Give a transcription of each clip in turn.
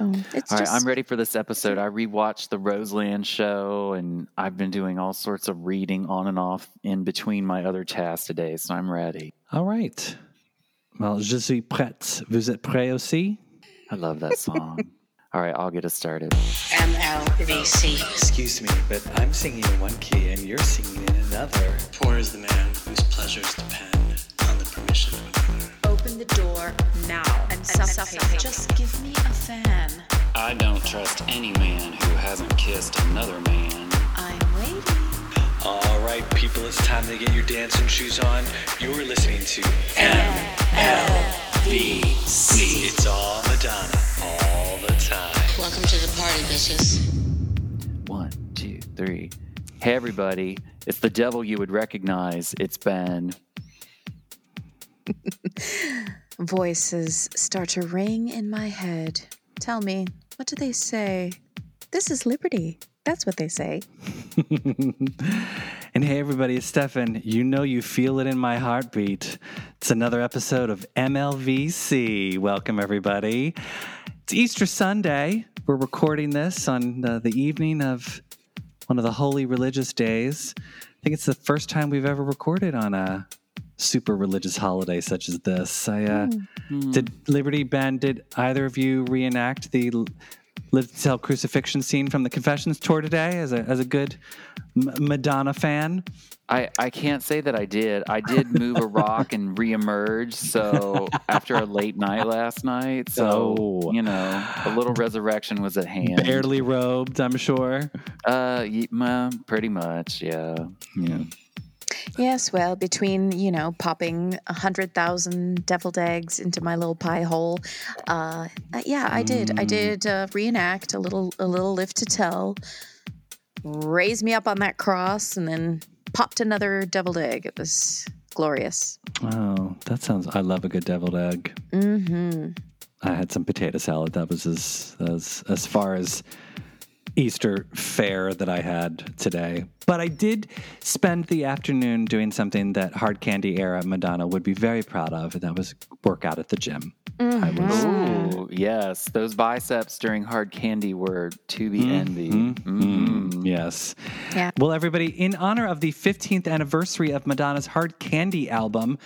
So mm. it's All right, just I'm ready for this episode. I rewatched the Roseland show, and I've been doing all sorts of reading on and off in between my other tasks today, so I'm ready. All right. Well, je suis prête. Vous êtes prêt aussi? I love that song. all right, I'll get us started. MLVC. Excuse me, but I'm singing in one key and you're singing in another. Poor is the man whose pleasures depend on the permission of another. Open the door now and suffocate. Just give me a fan. I don't trust any man who hasn't kissed another man. I'm waiting. All right, people, it's time to get your dancing shoes on. You're listening to MLVC. It's all Madonna, all the time. Welcome to the party, bitches. One, two, three. Hey, everybody. It's the devil you would recognize. It's Ben. voices start to ring in my head. Tell me, what do they say? This is liberty. That's what they say. And hey, everybody, it's Stefan. You know you feel it in my heartbeat. It's another episode of MLVC. Welcome, everybody. It's Easter Sunday. We're recording this on uh, the evening of one of the holy religious days. I think it's the first time we've ever recorded on a super religious holiday such as this. I uh, did Liberty Ben. Did either of you reenact the Live to Tell crucifixion scene from the Confessions tour today as a as a good M- Madonna fan? I, I can't say that I did. I did move a rock and reemerge. So after a late night last night, so Oh. you know, a little resurrection was at hand. Barely robed, I'm sure. Uh, ye- pretty much, yeah. Yeah. Yes, well, between, you know, popping a hundred thousand deviled eggs into my little pie hole, uh, uh, yeah, I did. I did uh, reenact a little, a little Live to Tell, raise me up on that cross, and then popped another deviled egg. It was glorious. Oh, that sounds. I love a good deviled egg. Mm-hmm. I had some potato salad. That was as as as far as Easter fare that I had today. But I did spend the afternoon doing something that hard candy era Madonna would be very proud of, and that was work out at the gym. I mm-hmm. was Ooh, yes. Those biceps during hard candy were to be mm-hmm. envied. Mm-hmm. Mm, yes. Yeah. Well, everybody, in honor of the 15th anniversary of Madonna's Hard Candy album,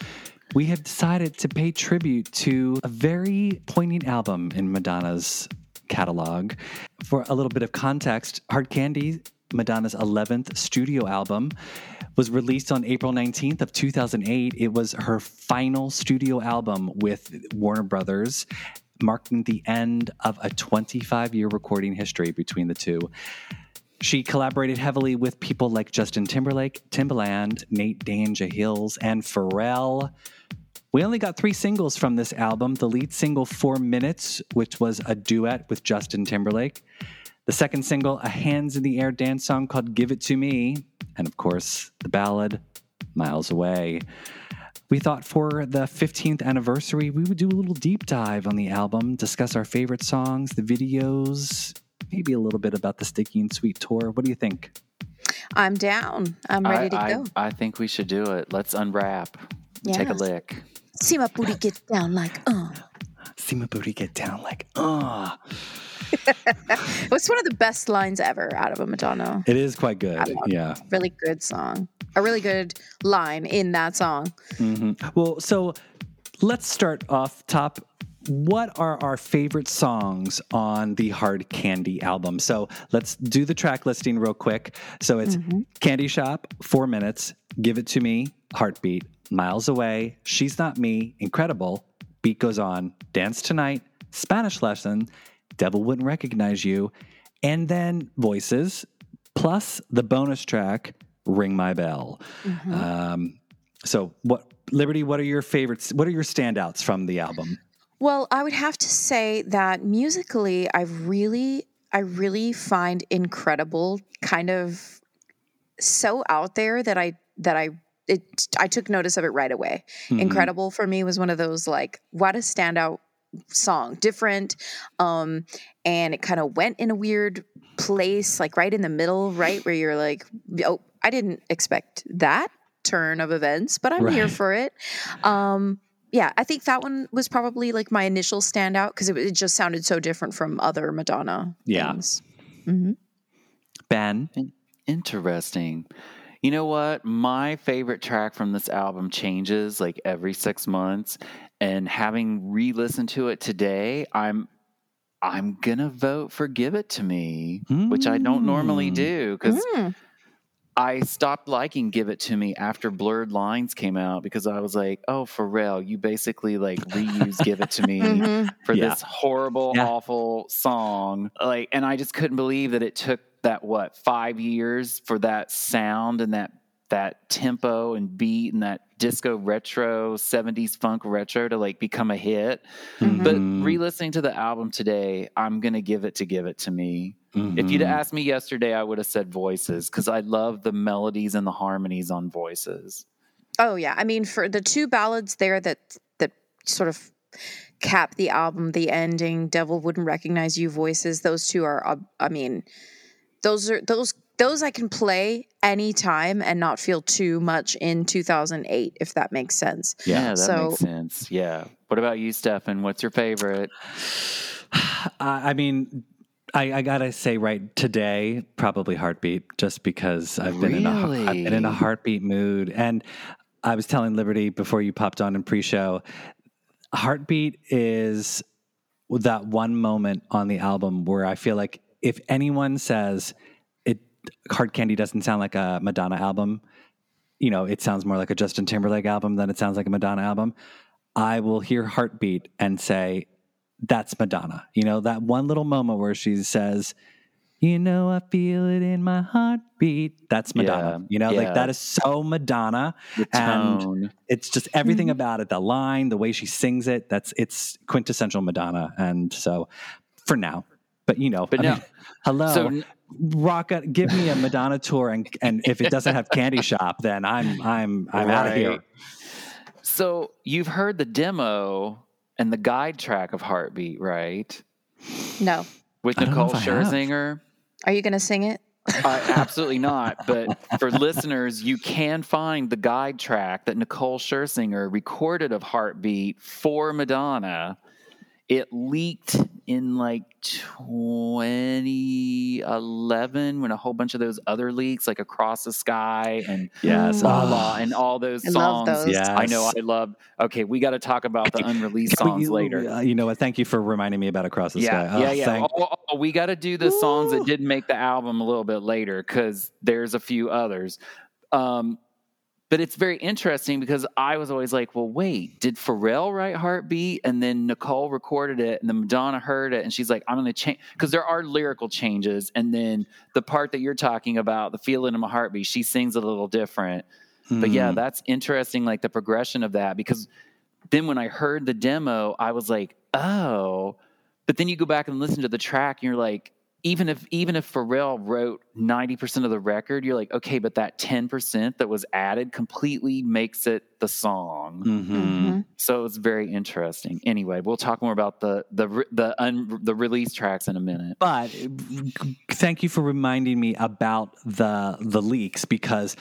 we have decided to pay tribute to a very poignant album in Madonna's catalog. For a little bit of context, Hard Candy, Madonna's 11th studio album, was released on April 19th of 2008. It was her final studio album with Warner Brothers, marking the end of a 25-year recording history between the two. She collaborated heavily with people like Justin Timberlake, Timbaland, Nate Danja Hills, and Pharrell. We only got three singles from this album. The lead single, Four Minutes, which was a duet with Justin Timberlake. The second single, a hands in the air dance song called Give It To Me. And of course, the ballad, Miles Away. We thought for the 15th anniversary, we would do a little deep dive on the album, discuss our favorite songs, the videos, maybe a little bit about the Sticky and Sweet tour. What do you think? I'm down. I'm ready I, to I, go. I think we should do it. Let's unwrap. And take a Yes. lick. See my booty get down like, uh. See my booty get down like, ah. It was one of the best lines ever out of a Madonna. It is quite good. Yeah. Really good song. A really good line in that song. Well, so let's start off top. What are our favorite songs on the Hard Candy album? So let's do the track listing real quick. So it's Candy Shop, Four Minutes, Give It to Me, Heartbeat, Miles Away, She's Not Me, Incredible, Beat Goes On, Dance Tonight, Spanish Lesson, Devil Wouldn't Recognize You, and then Voices, plus the bonus track, Ring My Bell. Um, so, what Liberty? What are your favorites? What are your standouts from the album? Well, I would have to say that musically, I really, I really find incredible kind of so out there that I that I it I took notice of it right away. Incredible for me was one of those like what a standout song, different, um, and it kind of went in a weird place, like right in the middle, right where you're like, oh, I didn't expect that turn of events, but I'm here for it. Um, yeah, I think that one was probably like my initial standout because it, it just sounded so different from other Madonna Yeah. things. hmm Ben, Interesting. You know what? My favorite track from this album changes like every six months, and having re-listened to it today, I'm I'm gonna vote for "Give It to Me," which I don't normally Mm. do because Mm. I stopped liking "Give It to Me" after "Blurred Lines" came out because I was like, "Oh, Pharrell, you basically like reuse "Give It to Me." Mhm. for Yeah. this horrible, Yeah. awful song. Like, and I just couldn't believe that it took that what five years for that sound and that that tempo and beat and that disco retro 70s funk retro to like become a hit. But Mhm. re-listening to the album today, I'm gonna give it to give it to me. If Mhm. you'd asked me yesterday, I would have said voices because I love the melodies and the harmonies on voices. Oh yeah, I mean for the two ballads there that that sort of cap the album, the ending, "Devil Wouldn't Recognize You" voices. Those two are, uh, I mean, those are those those I can play anytime and not feel too much in 2008, if that makes sense. Yeah, that So- makes sense. Yeah. What about you, Stefan? What's your favorite? I I mean, I, I gotta say, right today, probably heartbeat, just because I've been in a I've been in a heartbeat mood, and I was telling Liberty before you popped on in pre-show, heartbeat is that one moment on the album where I feel like if anyone says it, Hard Candy doesn't sound like a Madonna album, you know, it sounds more like a Justin Timberlake album than it sounds like a Madonna album. I will hear heartbeat and say, that's Madonna. You know, that one little moment where she says, you know, I feel it in my heartbeat. That's Madonna. Yeah, you know, yeah. like that is so Madonna. The And tone. it's just everything mm-hmm. about it, the line, the way she sings it, that's it's quintessential Madonna. And so for now, but you know, But I now- mean, hello. so- rock a, give me a Madonna tour and and if it doesn't have candy shop, then I'm I'm I'm out of here. So you've heard the demo and the guide track of Heartbeat, right? No, With I don't know Nicole if Scherzinger? are you going to sing it? Uh, absolutely not. But for listeners, you can find the guide track that Nicole Scherzinger recorded of Heartbeat for Madonna. It leaked in like 2011 when a whole bunch of those other leaks, like Across the Sky and Yes. La Oh. La and all those I love songs. those. I know I love. Okay, we got to talk about the unreleased Can songs you, later. uh, you know what? Thank you for reminding me about Across the Yeah, Sky. yeah, Oh, yeah. thank- Oh, oh, oh, we got to do the songs that didn't make the album a little bit later because there's a few others. Um, but it's very interesting because I was always like, well, wait, did Pharrell write Heartbeat? And then Nicole recorded it, and then Madonna heard it, and she's like, I'm going to change because there are lyrical changes. And then the part that you're talking about, the feeling in my heartbeat, she sings a little different. But yeah, Mm. that's interesting, like the progression of that, because then when I heard the demo, I was like, oh. But then you go back and listen to the track, and you're like, even if even if Pharrell wrote 90% of the record, you're like, okay, but that 10% that was added completely makes it the song. Mhm. So it's very interesting. Anyway, we'll talk more about the the the un, the release tracks in a minute. But thank you for reminding me about the the leaks because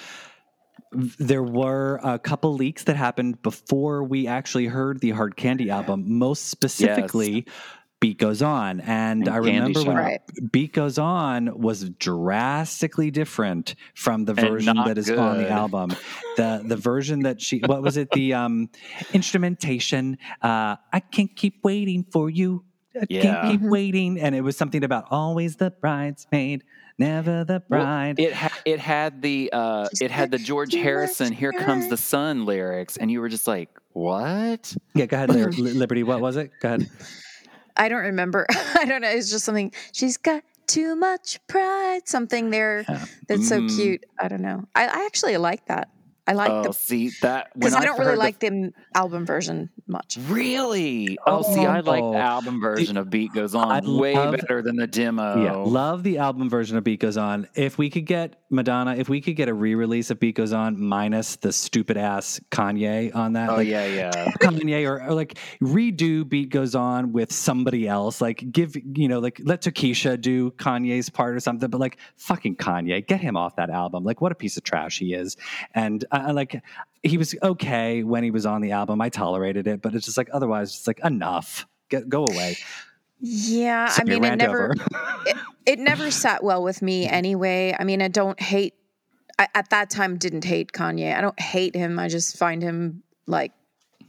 there were a couple leaks that happened before we actually heard the Hard Candy album. Most specifically, Beat Goes On, and, And I Candy remember when Right. Beat Goes On was drastically different from the version not that is on the album. The the version that she what was it the um instrumentation uh I can't keep waiting for you. I Yeah. can't keep waiting and it was something about always the bridesmaid, never the Well, bride. it ha- it had the uh, it had the George Harrison "Here Comes the. Sun" lyrics, and you were just like, "What?" yeah, go ahead, Li- Li- Liberty. What was it? Go ahead. I don't remember. I don't know. It's just something. She's got too much pride. Something there that's so Mm. cute. I don't know. I, I actually like that. I like oh, the see that because I don't really the- like the album version much. Really? Oh, see, I like Oh. the album version of "Beat Goes On" I way love- better than the demo. Yeah, love the album version of Beat Goes On. If we could get Madonna, if we could get a re-release of Beat Goes On minus the stupid ass Kanye on that, Oh like, yeah, yeah. Kanye or, or like redo Beat Goes On with somebody else. Like give you know like let Tokischa do Kanye's part or something. But like fucking Kanye, get him off that album. Like what a piece of trash he is. And I, I like he was okay when he was on the album. I tolerated it, but it's just like otherwise, it's like enough. Get, go away. Yeah, Sorry, I mean, it never, it, it never sat well with me anyway. I mean, I don't hate. I, at that time, didn't hate Kanye. I don't hate him. I just find him like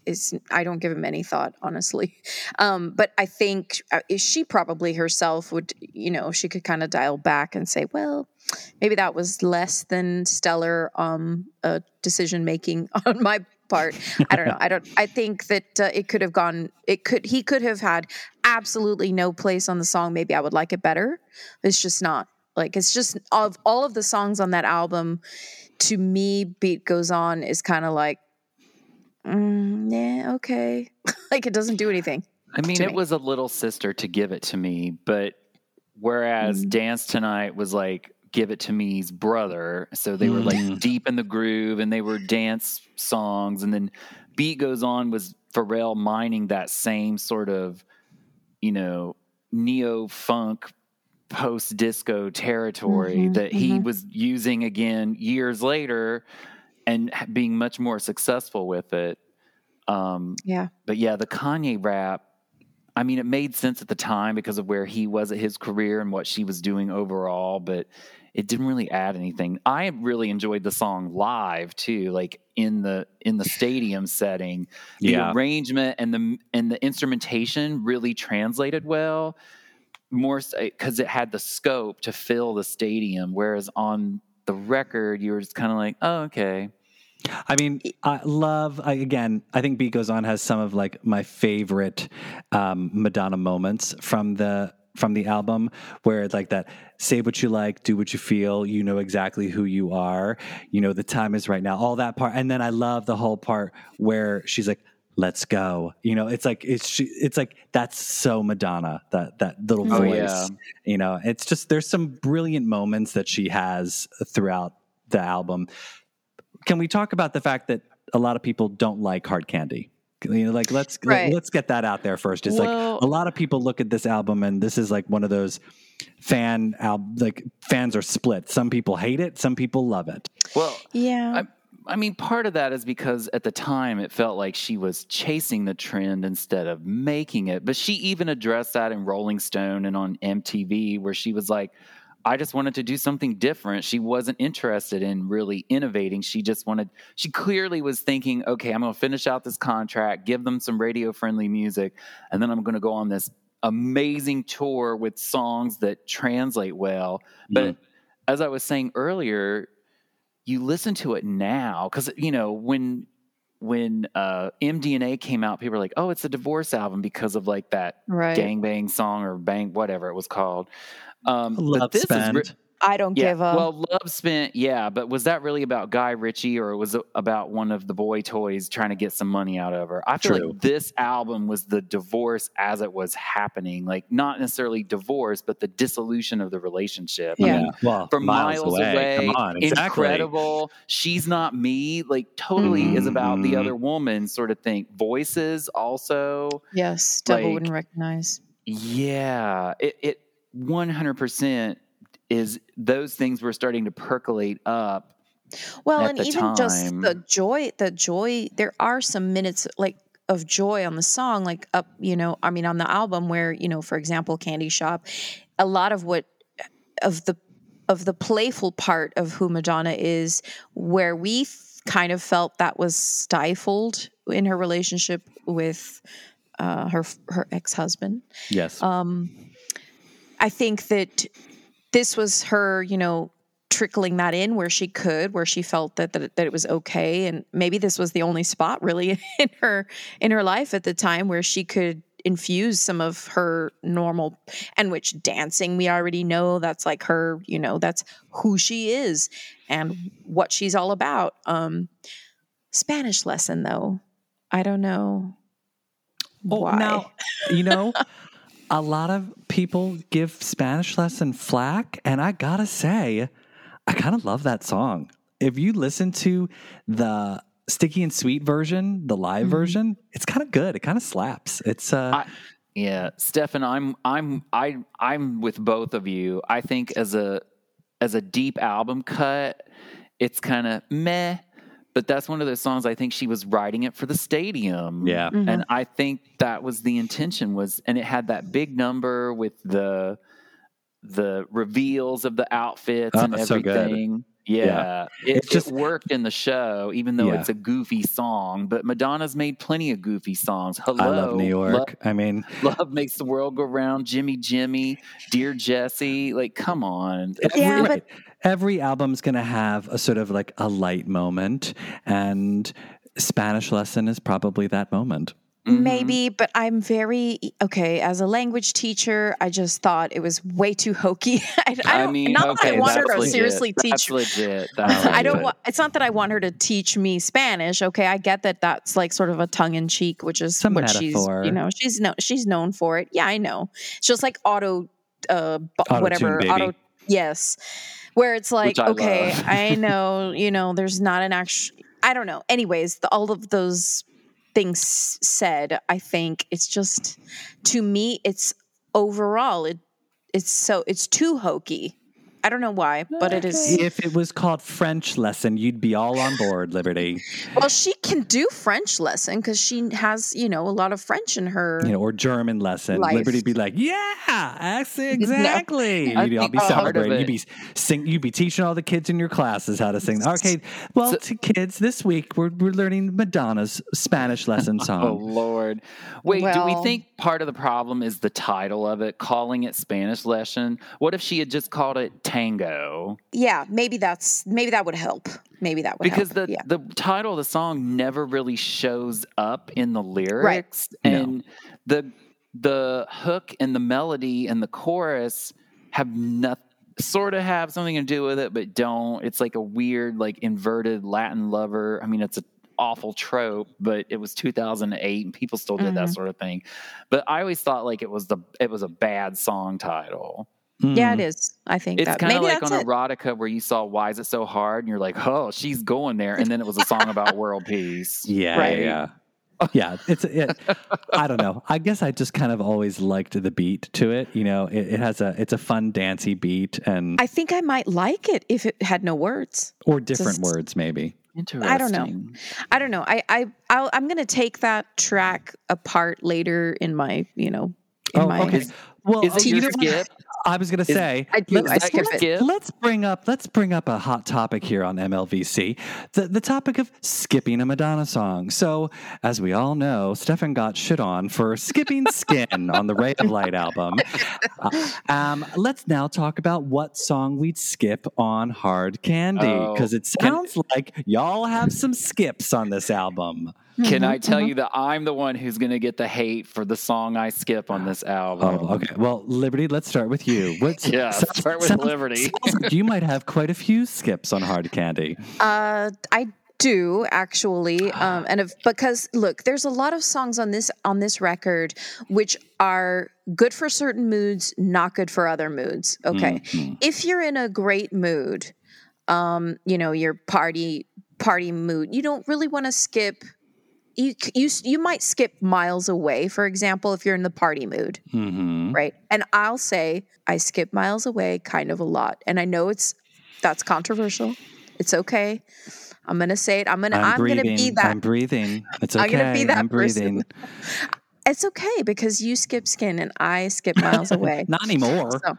is. I don't give him any thought, honestly. Um, but I think uh, she probably herself would, you know, she could kind of dial back and say, well, maybe that was less than stellar um, uh, decision making on my part. I don't know. I don't. I think that uh, it could have gone. It could. He could have had absolutely no place on the song. Maybe I would like it better. It's just not. Like it's just of all of the songs on that album. To me, beat goes on is kind of like, mm, yeah, okay. like it doesn't do anything. I mean, it me. was a little sister to give it to me, but whereas Mm. Dance Tonight was like Give It to Me's brother, so they were Mm. like deep in the groove and they were dance songs, and then Beat Goes On was Pharrell mining that same sort of, you know, neo funk post disco territory Mhm, that he mhm. was using again years later and being much more successful with it. Um, Yeah. but yeah, the Kanye rap, I mean, it made sense at the time because of where he was at his career and what she was doing overall, but it didn't really add anything. I really enjoyed the song live too, like in the in the stadium setting. The Yeah. arrangement and the and the instrumentation really translated well. More because it had the scope to fill the stadium, whereas on the record you were just kind of like, oh, okay. I mean, I love. I, again, I think "Beat Goes On" has some of like my favorite um, Madonna moments from the from the album, where it's like that: "Say what you like, do what you feel. You know exactly who you are. You know the time is right now." All that part, and then I love the whole part where she's like. Let's go. You know, it's like it's she, it's like that's so Madonna. That that little Oh, voice. yeah. You know, it's just there's some brilliant moments that she has throughout the album can we talk about the fact that a lot of people don't like hard candy? You know, like let's Right. let, us get that out there first. It's Well- like a lot of people look at this album and this is like one of those fan al- like fans are split. Some people hate it, some people love it. Well, Yeah. I, I mean, part of that is because at the time it felt like she was chasing the trend instead of making it. But she even addressed that in Rolling Stone and on MTV, where she was like, I just wanted to do something different. She wasn't interested in really innovating. She just wanted, she clearly was thinking, okay, I'm going to finish out this contract, give them some radio friendly music, and then I'm going to go on this amazing tour with songs that translate well. But as I was saying earlier, you listen to it now because you know when when uh, MDNA came out, people were like, "Oh, it's a divorce album" because of like that Right. "Gang Bang" song or "Bang" whatever it was called. Um, but Love this is spent. re- I don't yeah, give a. well, Love Spent, yeah, but was that really about Guy Ritchie or was it about one of the boy toys trying to get some money out of her? I feel True. like this album was the divorce as it was happening, like not necessarily divorce, but the dissolution of the relationship. I Yeah. mean, Well, from miles, away, Come on, exactly. incredible. She's not me. Like totally is about the Mhm. other woman sort of thing. Voices also, yes, devil like- wouldn't recognize. yeah. It it one hundred percent is those things were starting to percolate up. Well, and even just the joy, the joy, there are some minutes like of joy on the song, like up, you know, I mean, on the album where, you know, for example, Candy Shop, a lot of what of the of the playful part of who Madonna is, where we f- kind of felt that was stifled in her relationship with uh, her her ex husband. Yes. Um, I think that this was her, you know, trickling that in where she could, where she felt that, that that it was okay, and maybe this was the only spot really in her in her life at the time where she could infuse some of her normal and which dancing we already know that's like her you know that's who she is and what she's all about. Um spanish lesson though. I don't know Oh, why. now, you know, a lot of people give Spanish lesson flack, and I gotta say, I kind of love that song. If you listen to the Sticky and Sweet version, the live Mhm. version, it's kind of good. It kind of slaps. It's uh, I- Yeah, Stefan, I'm I'm I I'm with both of you. I think as a as a deep album cut, it's kind of meh, but that's one of those songs I think she was writing it for the stadium. Yeah. Mhm. And I think that was the intention was and it had that big number with the the reveals of the outfits Oh, and that's so everything. Yeah. Yeah. It, It's just- it worked in the show, even though Yeah. it's a goofy song. But Madonna's made plenty of goofy songs. Hello. I love New York. Love, I mean, Love makes the world go round. Jimmy, Jimmy, Dear Jesse. Like, come on. every, Yeah, but- every album's going to have a sort of like a light moment, and Spanish lesson is probably that moment. Mhm. Maybe, but I'm very okay. As a language teacher, I just thought it was way too hokey. I, I, I don't, mean, not okay, that I want her to legit. seriously That's teach. legit. That's I don't want. It's not that I want her to teach me Spanish. Okay, I get that. That's like sort of a tongue in cheek, which is Some what metaphor. she's. You know, she's no, she's known for it. Yeah, I know. It's just like auto, uh, bu- Auto-tune, whatever baby. auto. Yes, where it's like, I okay. I know. You know, there's not an actual. I don't know. Anyways, the, all of those things said, I think it's just to me, it's overall it. It's so it's too hokey. I don't know why, but it is. If it was called French lesson, you'd be all on board, Liberty. Well, she can do French lesson because she has, you know, a lot of French in her. You know, or German lesson. Life. Liberty'd be like, "Yeah, that's exactly." I You'd all be celebrating. You'd be sing. You'd be teaching all the kids in your classes how to sing. Okay, well, So- to kids, this week we're we're learning Madonna's Spanish lesson oh, song. Oh. Lord! Wait, do we think part of the problem is the title of it, calling it Spanish lesson? What if she had just called it tango? yeah, maybe that's maybe that would help. Maybe that would Because help. the yeah. the title of the song never really shows up in the lyrics, No. and the the hook and the melody and the chorus have nothing. Sort of have something to do with it, but don't. It's like a weird, like inverted Latin lover. I mean, it's an awful trope, but it was 2008 and people still did that Mhm. sort of thing. But I always thought like it was the it was a bad song title. Yeah, Mm. it is. I think It's kind of like that's on it. erotica where you saw "Why Is It So Hard" and you're like, "Oh, she's going there," and then it was a song about world peace. Yeah, Right. yeah, yeah. Yeah, it's it, I don't know. I guess I just kind of always liked the beat to it. You know, it, it has a it's a fun dancey beat and I think I might like it if it had no words. or different just- words maybe. Interesting. I don't know. I don't know. I I I'll, I'm going to take that track apart later in my you know in Oh, my okay. Well, Is it your skip? I was going to say, I do. let's, I skip let's- it. let's bring up let's bring up a hot topic here on MLVC, the the topic of skipping a Madonna song. So, as we all know, Stefan got shit on for skipping "Skin" on the Ray of Light album. Uh, um, let's now talk about what song we'd skip on Hard Candy Oh, because it sounds like y'all have some skips on this album. Can I Mhm, tell mhm. you that I'm the one who's going to get the hate for the song I skip on this album? Oh, okay. Well, Liberty, let's start with you. What's, Yeah, sounds- start with sounds- Liberty. sounds you might have quite a few skips on Hard Candy. Uh, I do actually, um, and if, because look, there's a lot of songs on this on this record which are good for certain moods, not good for other moods. Okay, Mhm. if you're in a great mood, um, you know, your party party mood, you don't really want to skip. You, you you might skip miles away, for example, if you're in the party mood Mm-hmm. right? And I'll say I skip miles away kind of a lot. And I know it's that's controversial. It's okay. I'm gonna say it. I'm gonna I'm, I'm, breathing. gonna be that I'm breathing. It's okay. I'm gonna be that I'm breathing. it's okay because you skip skin and I skip miles away. Not anymore. So-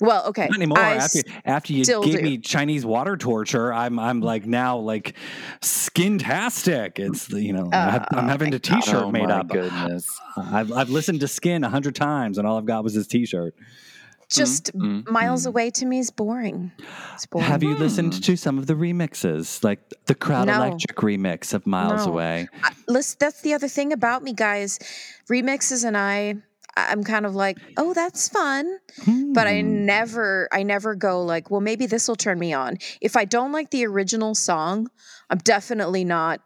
well, okay. Not anymore. I after, after you gave do. me Chinese water torture, I'm I'm like now like skin-tastic. It's you know I have- I'm Oh having my a T-shirt oh made my up. goodness. I've I've listened to Skin a hundred times, and all I've got was this T-shirt. just mm, miles mm. away to me is boring. It's boring. Have you listened to some of the remixes, like the Crowd No. Electric remix of Miles No. Away? I- listen, that's the other thing about me, guys. Remixes and I, I'm kind of like, oh, that's fun. but I Hmm. never I never go like, well, maybe this will turn me on. If I don't like the original song, I'm definitely not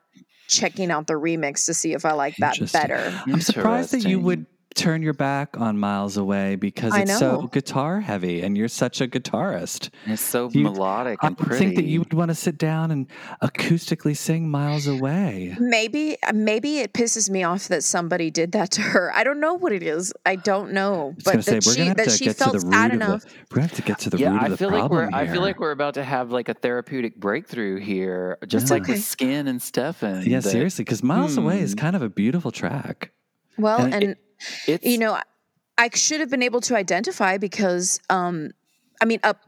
checking out the remix to see if I like that better. I'm surprised that you would turn your back on Miles Away because it's so guitar heavy and you're such a guitarist. It's so You- melodic I and would pretty. think that you would want to sit down and acoustically sing Miles Away. Maybe maybe it pisses me off that somebody did that to her. I don't know what it is. I don't know, I was but say that we're she gonna that she felt the sad enough. the. We're gonna have to get to the yeah, root of I the feel like problem we're. I feel like we're about to have like a therapeutic breakthrough here, just It's like okay. with Skin and Stefan. yeah, that seriously, because Miles Away is Hmm. kind of a beautiful track. Well, And and It's you know, I should have been able to identify because, um, I mean, up,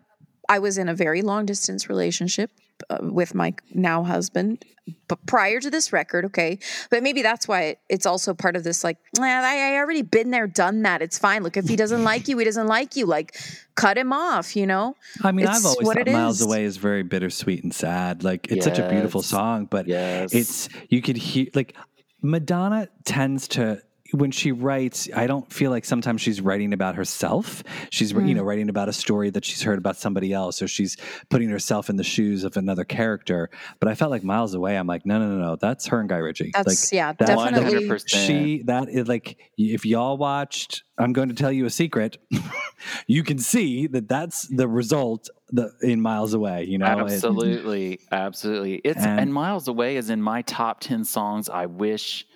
I was in a very long distance relationship uh, with my now husband, but prior to this record, okay. But maybe that's why it, it's also part of this. Like, "Nah, I, I already been there, done that. It's fine. Look, if he doesn't like you, he doesn't like you. Like, cut him off. You know. I mean, It's I've always what thought Miles is. Away is very bittersweet and sad. Like it's such a beautiful song, but Yes. it's you could hear like Madonna tends to when she writes, I don't feel like sometimes she's writing about herself. She's you mm. know writing about a story that she's heard about somebody else, or she's putting herself in the shoes of another character. But I felt like Miles Away. I'm like, no, no, no, no. That's her and Guy Ritchie. That's like, yeah, that's definitely. 100%. she that is like if y'all watched i'm going to tell you a secret you can see that that's the result the, in miles away you know It- absolutely, absolutely. It's And- and, Miles Away is in my top ten songs. I wish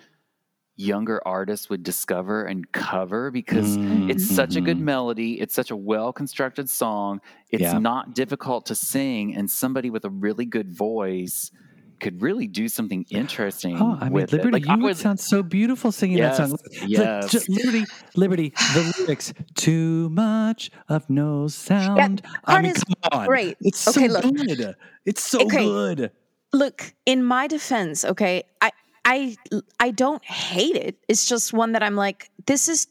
younger artists would discover and cover because Mm, it's such a good mhm. melody. It's such a well constructed song. It's Yeah. not difficult to sing, and somebody with a really good voice could really do something interesting. Oh, I mean, with Liberty, it. Like, I you would would- sound so beautiful singing that song. Yes, like, yes. Liberty, Liberty, the lyrics, too much of no sound. I part mean, is come on. great. It's Okay, so look. good. It's so Okay. good. look in my defense okay i i i don't hate it. It's just one that i'm like this is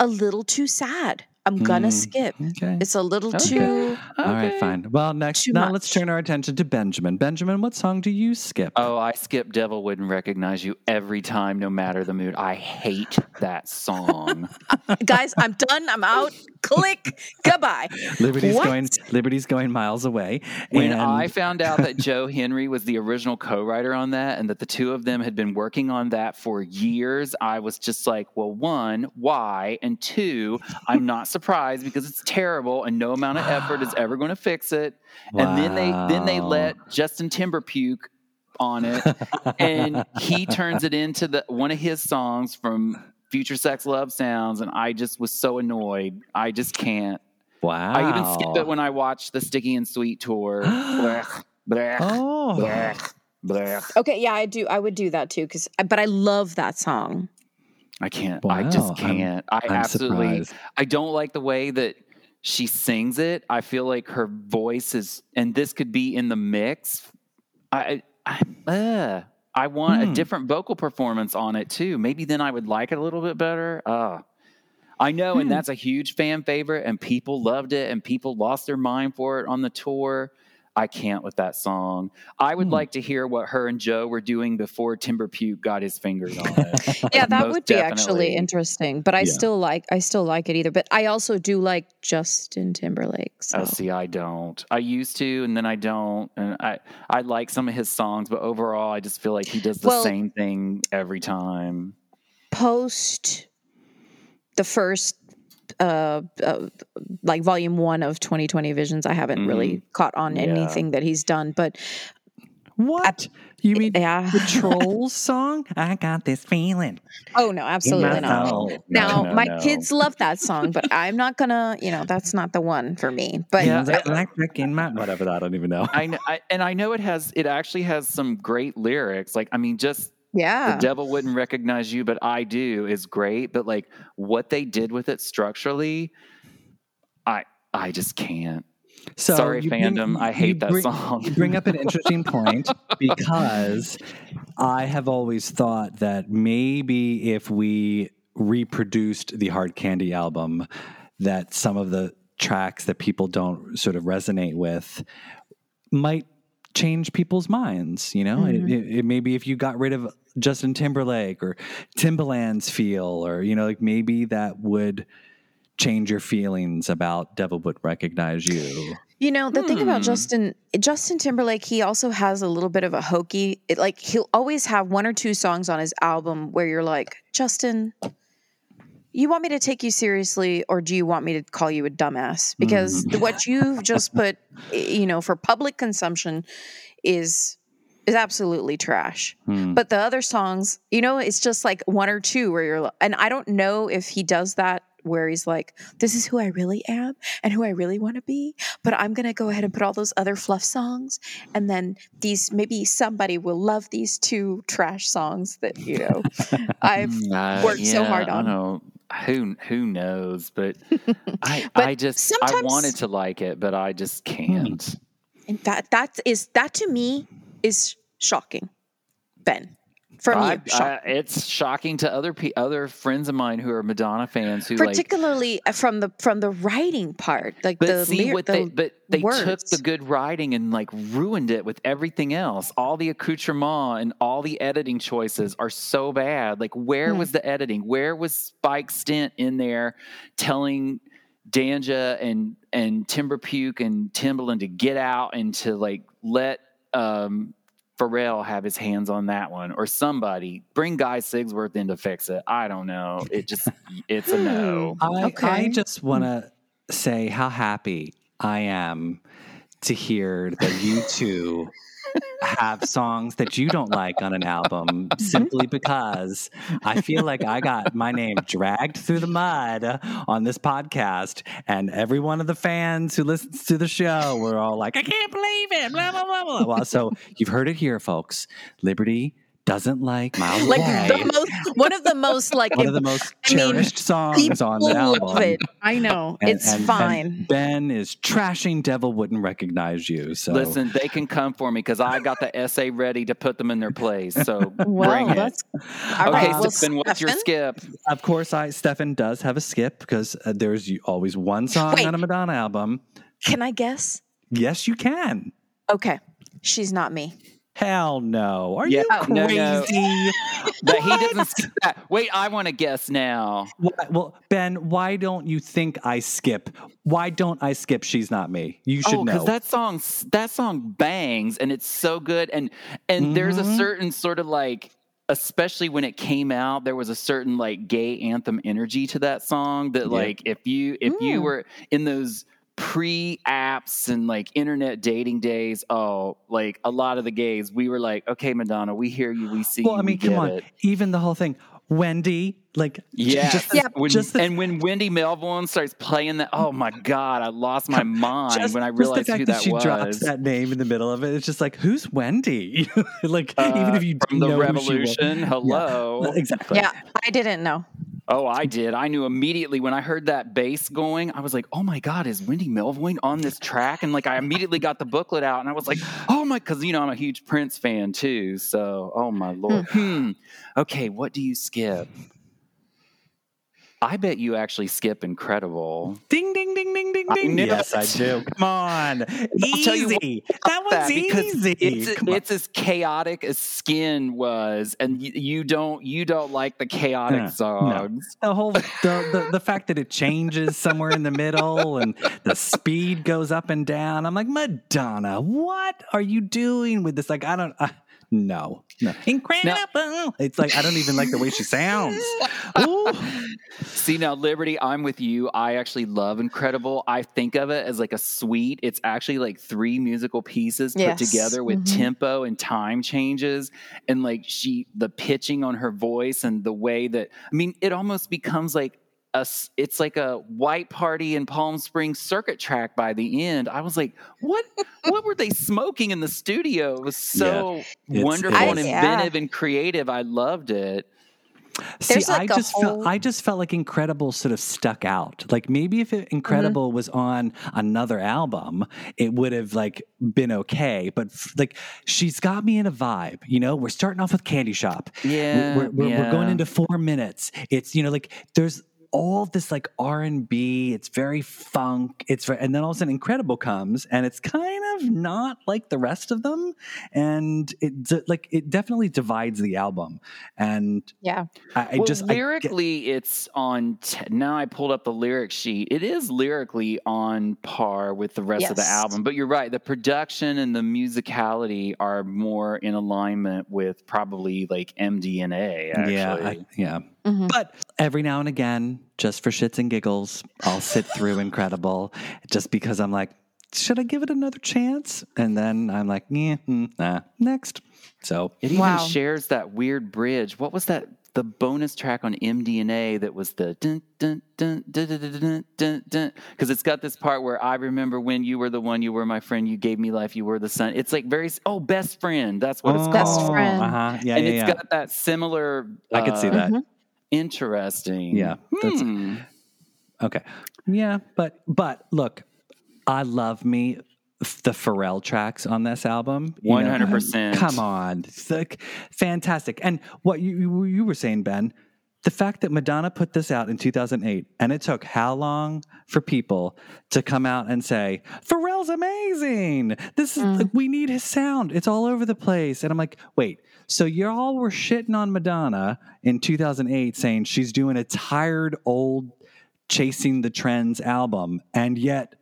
a little too sad i'm gonna Mm, skip Okay. it's a little Okay. too All right, fine. Well, next, Too now let's turn our attention to Benjamin. Benjamin, what song do you skip? Oh, I skip Devil Wouldn't Recognize You every time, no matter the mood. I hate that song. guys i'm done i'm out click goodbye Liberty's What? going. Liberty's going miles away. when and I found out that Joe Henry was the original co writer on that and that the two of them had been working on that for years, I was just like, well, one, why? And two, I'm not surprised because it's terrible and no amount of effort is ever going to fix it. And then they then they let Justin Timberpuke on it and he turns it into the one of his songs from Future Sex Love Sounds and I just was so annoyed. I just can't. wow. I even skipped it when I watched the Sticky and Sweet tour. blech, blech, Oh, blech, blech. okay yeah i do i would do that too because but i love that song I can't. I Wow, just I'm- can't. i I'm absolutely. surprised. I don't like the way that she sings it. I feel like her voice is, and this could be in the mix. I, I, uh, I want Hmm. a different vocal performance on it too. Maybe then I would like it a little bit better. Uh, I know, Hmm. and that's a huge fan favorite, and people loved it, and people lost their mind for it on the tour. I can't with that song. I would Hmm. like to hear what her and Joe were doing before Timber Puke got his fingers on it. yeah that would be actually interesting but i Yeah. still like i still like it either but i also do like justin timberlake so Oh, see, I don't. I used to, and then I don't. And I, I like some of his songs, but overall, I just feel like he does the Well- same thing every time. post the first uh, uh like volume one of 2020 visions i haven't really caught on Mm-hmm. Yeah. anything that he's done but what? You mean yeah the Trolls song? I got this feeling. oh no absolutely not soul. now no, my no. kids love that song but i'm not gonna you know that's not the one for me but Yeah. Feels electric in my whatever. That I don't even know. I, kn- I and I know it has. It actually has some great lyrics. Like, I mean, just yeah the devil wouldn't recognize you, but I do is great. But like what they did with it structurally, I, I just can't. So Sorry, you bring- fandom. I hate that bring- song. You bring up an interesting point because I have always thought that maybe if we reproduced the Hard Candy album, that some of the tracks that people don't sort of resonate with might change people's minds. You know, it, mm-hmm. it, it maybe if you got rid of Justin Timberlake or Timbaland's feel, or you know, like maybe that would change your feelings about Devil Would Recognize You. You know, the thing about Hmm. Justin Justin Timberlake, he also has a little bit of a hokey. It, like he'll always have one or two songs on his album where you're like, Justin, you want me to take you seriously or do you want me to call you a dumbass? Because the what you've just put, you know, for public consumption is is absolutely trash. Hmm. But the other songs, you know, it's just like one or two where you're, and I don't know if he does that where he's like, this is who I really am and who I really want to be. But I'm going to go ahead and put all those other fluff songs. And then these, maybe somebody will love these two trash songs that, you know, I've Uh, worked so yeah, hard I on. know. Who who knows? But I But I just I wanted to like it, but I just can't. And that, that is, that to me is shocking. Ben, from I- you. Shock. I- it's shocking to other pe- other friends of mine who are Madonna fans who like. Particularly uh, from the from the writing part, like But the see what the they but they took the good writing and like ruined it with everything else. All the accoutrement and all the editing choices are so bad. Like where Hmm. was the editing? Where was Spike Stent in there telling Danja and and Timber Puke and Timbaland to get out and to like let um Pharrell have his hands on that one or somebody bring Guy Sigsworth in to fix it. I don't know. It just it's a no. I, I just want to say how happy I am to hear that you two have songs that you don't like on an album mm-hmm. simply because I feel like I got my name dragged through the mud on this podcast, and every one of the fans who listens to the show were all like, I can't believe it, blah, blah, blah, blah. Well, so you've heard it here, folks. Liberty doesn't like Miles like Away. the most one of the most like one of the most I mean, cherished songs on the album. it. I know And- it's and- and fine. ben is trashing Devil wouldn't recognize you. So Listen, they can come for me because I got the essay ready to put them in their place. So well, bring it. that's okay, right. well, Stephen, what's your skip? of course, I Stefan does have a skip because uh, there's always one song Wait. on a Madonna album. Can I guess? Yes, you can. Okay, she's not me. Hell no. Are Yeah, you crazy? no, no. That he doesn't skip that. Wait, I want to guess now. Well, Ben, why don't you think I skip? Why don't I skip? She's not me. You should oh, know. because that song that song bangs and it's so good and and there's a Mhm. certain sort of like especially when it came out there was a certain like gay anthem energy to that song that Yeah. like if you if you Mm. were in those pre apps and like internet dating days oh like a lot of the gays we were like okay madonna we hear you we see well, you I mean, we come on. it. Even the whole thing, Wendy, like, j- Yeah, just, Yeah. When, just the and when Wendy Melvoin starts playing that, oh my god, I lost my mind just, when I just realized the fact who that, that, she was. drops that name in the middle of it, it's just like, who's Wendy? like, Uh, even if you from didn't the know who she was. Revolution, hello. exactly. Yeah, I didn't know. Oh, I did. I knew immediately when I heard that bass going. I was like, "Oh my god, is Wendy Melvoin on this track?" And like, I immediately got the booklet out, and I was like, "Oh my," because you know I'm a huge Prince fan too. So, oh my lord. Hmm. Okay, what do you skip? I bet you actually skip Incredible. Ding, ding, ding, ding, ding, ding. Yes, it. I do. Come on. I'll tell you Easy. That one's that easy. It's, it's as chaotic as Skin was, and you, you don't you don't like the chaotic No, no. the whole the, the the fact that it changes somewhere in the middle and the speed goes up and down. I'm like Madonna, what are you doing with this? Like I don't. Uh, no, no, incredible. it's like I don't even like the way she sounds. Ooh. See now, Liberty, I'm with you. I actually love Incredible. I think of it as like a suite. It's actually like three musical pieces put together with Mhm. tempo and time changes, and like she, the pitching on her voice and the way that I mean, it almost becomes like a. s- It's like a white party in Palm Springs circuit track by the end. I was like, what? what were they smoking in the studio? It was so It's- wonderful it and is. inventive and creative. I loved it. See, There's like I a just felt I just felt like Incredible sort of stuck out. Like maybe if it, Incredible mm-hmm. was on another album, it would have like been okay. But f- like she's got me in a vibe. You know, we're starting off with Candy Shop. Yeah, we're, we're, we're going into four minutes. It's you know like there's all this like R and B. It's very funk. It's very, and then all of a sudden Incredible comes and it's kind of not like the rest of them, and it like it definitely divides the album. And Yeah. I, I well, just I get- lyrically, it's on. T- now I pulled up the lyric sheet. It is lyrically on par with the rest of the album. But you're right. The production and the musicality are more in alignment with probably like MDNA. Actually, Yeah, I, yeah. But every now and again, just for shits and giggles, I'll sit through Incredible just because I'm like, should I give it another chance? And then I'm like, yeah, mm, nah, next. So It even Wow. shares that weird bridge. What was that? The bonus track on MDNA that was the dun dun dun dun dun dun dun dun dun because it's got this part where I remember when you were the one, you were my friend, you gave me life, you were the sun. It's like very oh best friend. That's what it's Best called. Best friend. Uh-huh. Yeah, and yeah, it's yeah. got that similar. I could see uh, that. Interesting. Yeah, that's- Hmm. Okay. Yeah, but but look, I love me the Pharrell tracks on this album. 100%. Come on, it's like fantastic. And what you you you were saying, Ben, the fact that Madonna put this out in 2008, and it took how long for people to come out and say Pharrell's amazing. This is like, we need his sound. It's all over the place. And I'm like, wait. So y'all were shitting on Madonna in 2008, saying she's doing a tired old chasing the trends album, and yet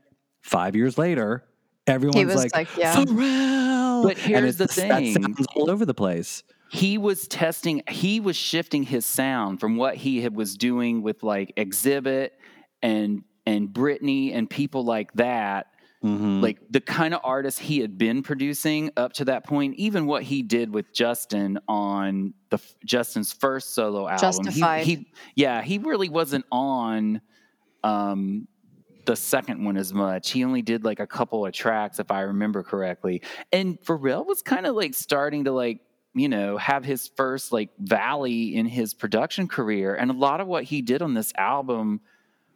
five years later, everyone's was like, like, yeah. Pharrell. But here's the it's- that thing. sounds all over the place. he was testing he was shifting his sound from what he had, was doing with like exhibit and and Britney and people like that Mm-hmm. like the kind of artist he had been producing up to that point even what he did with Justin on the Justin's first solo album he- he, yeah he really wasn't on um the second one as much. He only did like a couple of tracks, if I remember correctly. And Pharrell was kind of like starting to like, you know, have his first like valley in his production career. And a lot of what he did on this album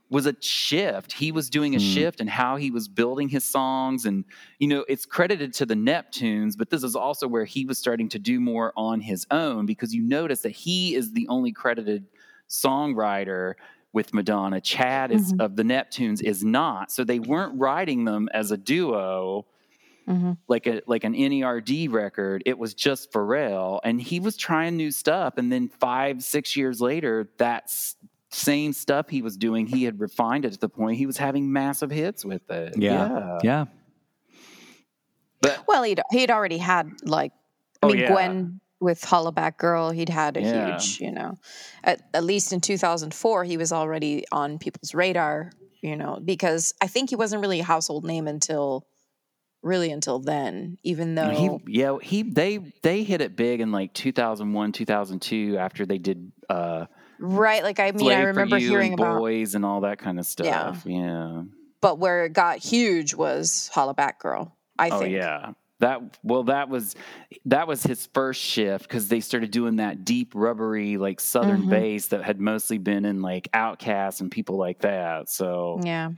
was a shift. He was doing a hmm. shift in how he was building his songs. And, you know, it's credited to the Neptunes, but this is also where he was starting to do more on his own because you notice that he is the only credited songwriter with Madonna. Chad is mm-hmm. of the Neptunes is not. So they weren't writing them as a duo mm-hmm. like a like an NERD record. It was just Pharrell, and he was trying new stuff. And then five, six years later, that s- same stuff he was doing, he had refined it to the point he was having massive hits with it. Yeah. Yeah. But Well, he'd he'd already had like, I Oh, mean, yeah. Gwen with Hollaback Girl, he'd had a Yeah. huge, you know, at, at least in 2004, he was already on people's radar, you know, because I think he wasn't really a household name until really until then, even though he, yeah, he they they hit it big in like 2001, 2002 after they did uh right, like I mean, Play I remember hearing and about, boys and all that kind of stuff. Yeah. yeah. but where it got huge was Hollaback Girl. I Oh think. yeah. That well, that was that was his first shift because they started doing that deep, rubbery, like southern Mhm. bass that had mostly been in like OutKast and people like that. So Yeah.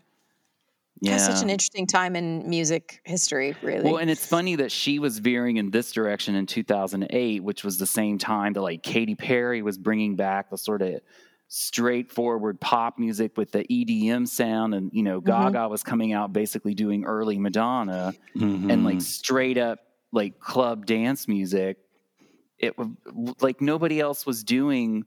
Yeah, That's such an interesting time in music history, really. well, and it's funny that she was veering in this direction in 2008, which was the same time that like Katy Perry was bringing back the sort of straightforward pop music with the EDM sound, and you know mm-hmm. Gaga was coming out basically doing early Madonna and like mm-hmm. straight up like club dance music. It was like nobody else was doing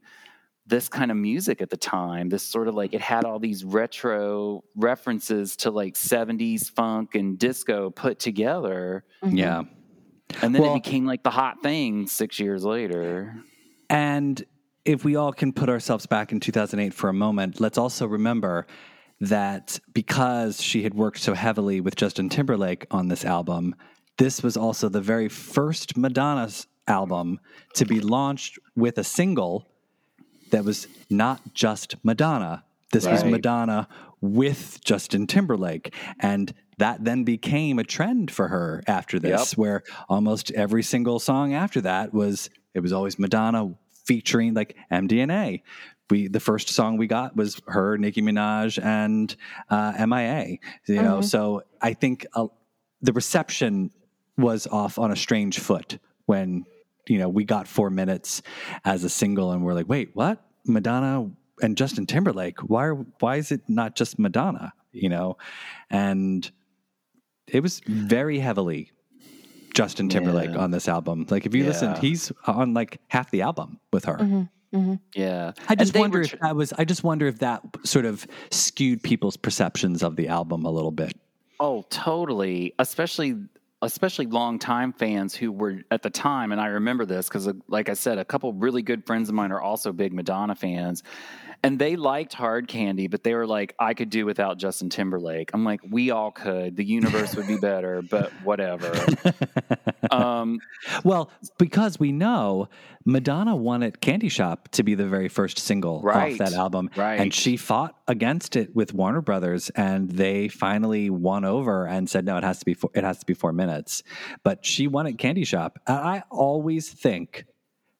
this kind of music at the time. This sort of like it had all these retro references to like 70s funk and disco put together. Mm-hmm. Yeah. And then Well- it became like the hot thing six years later. And if we all can put ourselves back in 2008 for a moment, let's also remember that because she had worked so heavily with Justin Timberlake on this album, this was also the very first Madonna's album to be launched with a single that was not just Madonna. This was Madonna with Justin Timberlake. And that then became a trend for her after this, Yep. where almost every single song after that was it was always Madonna featuring like MDNA. We the first song we got was her, Nicki Minaj, and uh, MIA. You know, so I think uh, the reception was off on a strange foot when you know we got four minutes as a single, and we're like, wait, what? Madonna and Justin Timberlake? Why? Are, why is it not just Madonna? You know, and it was very heavily Justin Timberlake Yeah. on this album. Like if you listen, he's on like half the album with her. Yeah. I just wonder were if that was. I just wonder if that sort of skewed people's perceptions of the album a little bit. Oh, totally. Especially especially longtime fans who were at the time, and I remember this because, like I said, a couple really good friends of mine are also big Madonna fans, and they liked Hard Candy, but they were like, I could do without Justin Timberlake. I'm like, we all could. The universe would be better, but whatever. um, well, because we know Madonna wanted Candy Shop to be the very first single Right. off that album, Right. and she fought against it with Warner Brothers, and they finally won over and said, "No, it has to be four, it has to be four minutes." But she wanted Candy Shop. And I always think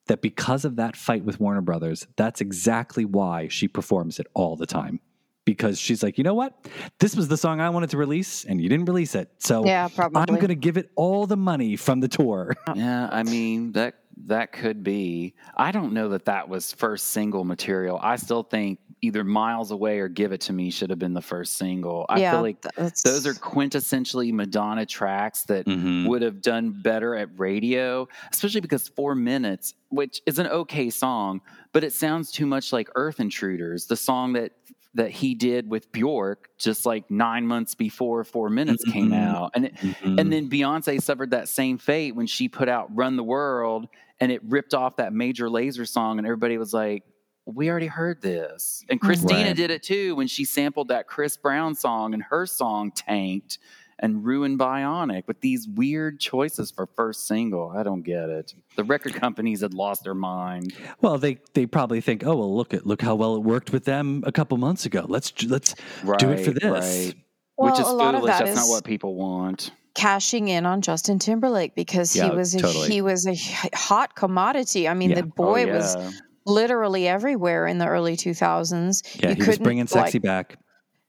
that because of that fight with Warner Brothers, that's exactly why she performs it all the time. Because she's like, you know what? This was the song I wanted to release, and you didn't release it. So Yeah, probably. I'm going to give it all the money from the tour. yeah, I mean that that could be. I don't know that that was first single material. I still think either Miles Away or Give It to Me should have been the first single. I yeah, feel like that's, those are quintessentially Madonna tracks that Mhm. would have done better at radio, especially because Four Minutes, which is an okay song, but it sounds too much like Earth Intruders, the song that that he did with Bjork just like nine months before Four Minutes came Mhm. out, and it, Mhm. and then Beyonce suffered that same fate when she put out Run the World, and it ripped off that Major Lazer song, and everybody was like. We already heard this. And Christina Right. did it too when she sampled that Chris Brown song and her song tanked and ruined Bionic with these weird choices for first single. I don't get it. The record companies had lost their mind. Well, they they probably think, oh well, look at look how well it worked with them a couple months ago. Let's let's do it for this. right. well, Which is a lot of foolish. that That's is not what people want. cashing in on Justin Timberlake because Yeah, he was a, totally. he was a h- hot commodity. I mean, Yeah. the oh, boy oh, was yeah. Literally everywhere in the early 2000s. Yeah, You he was bringing sexy like- back.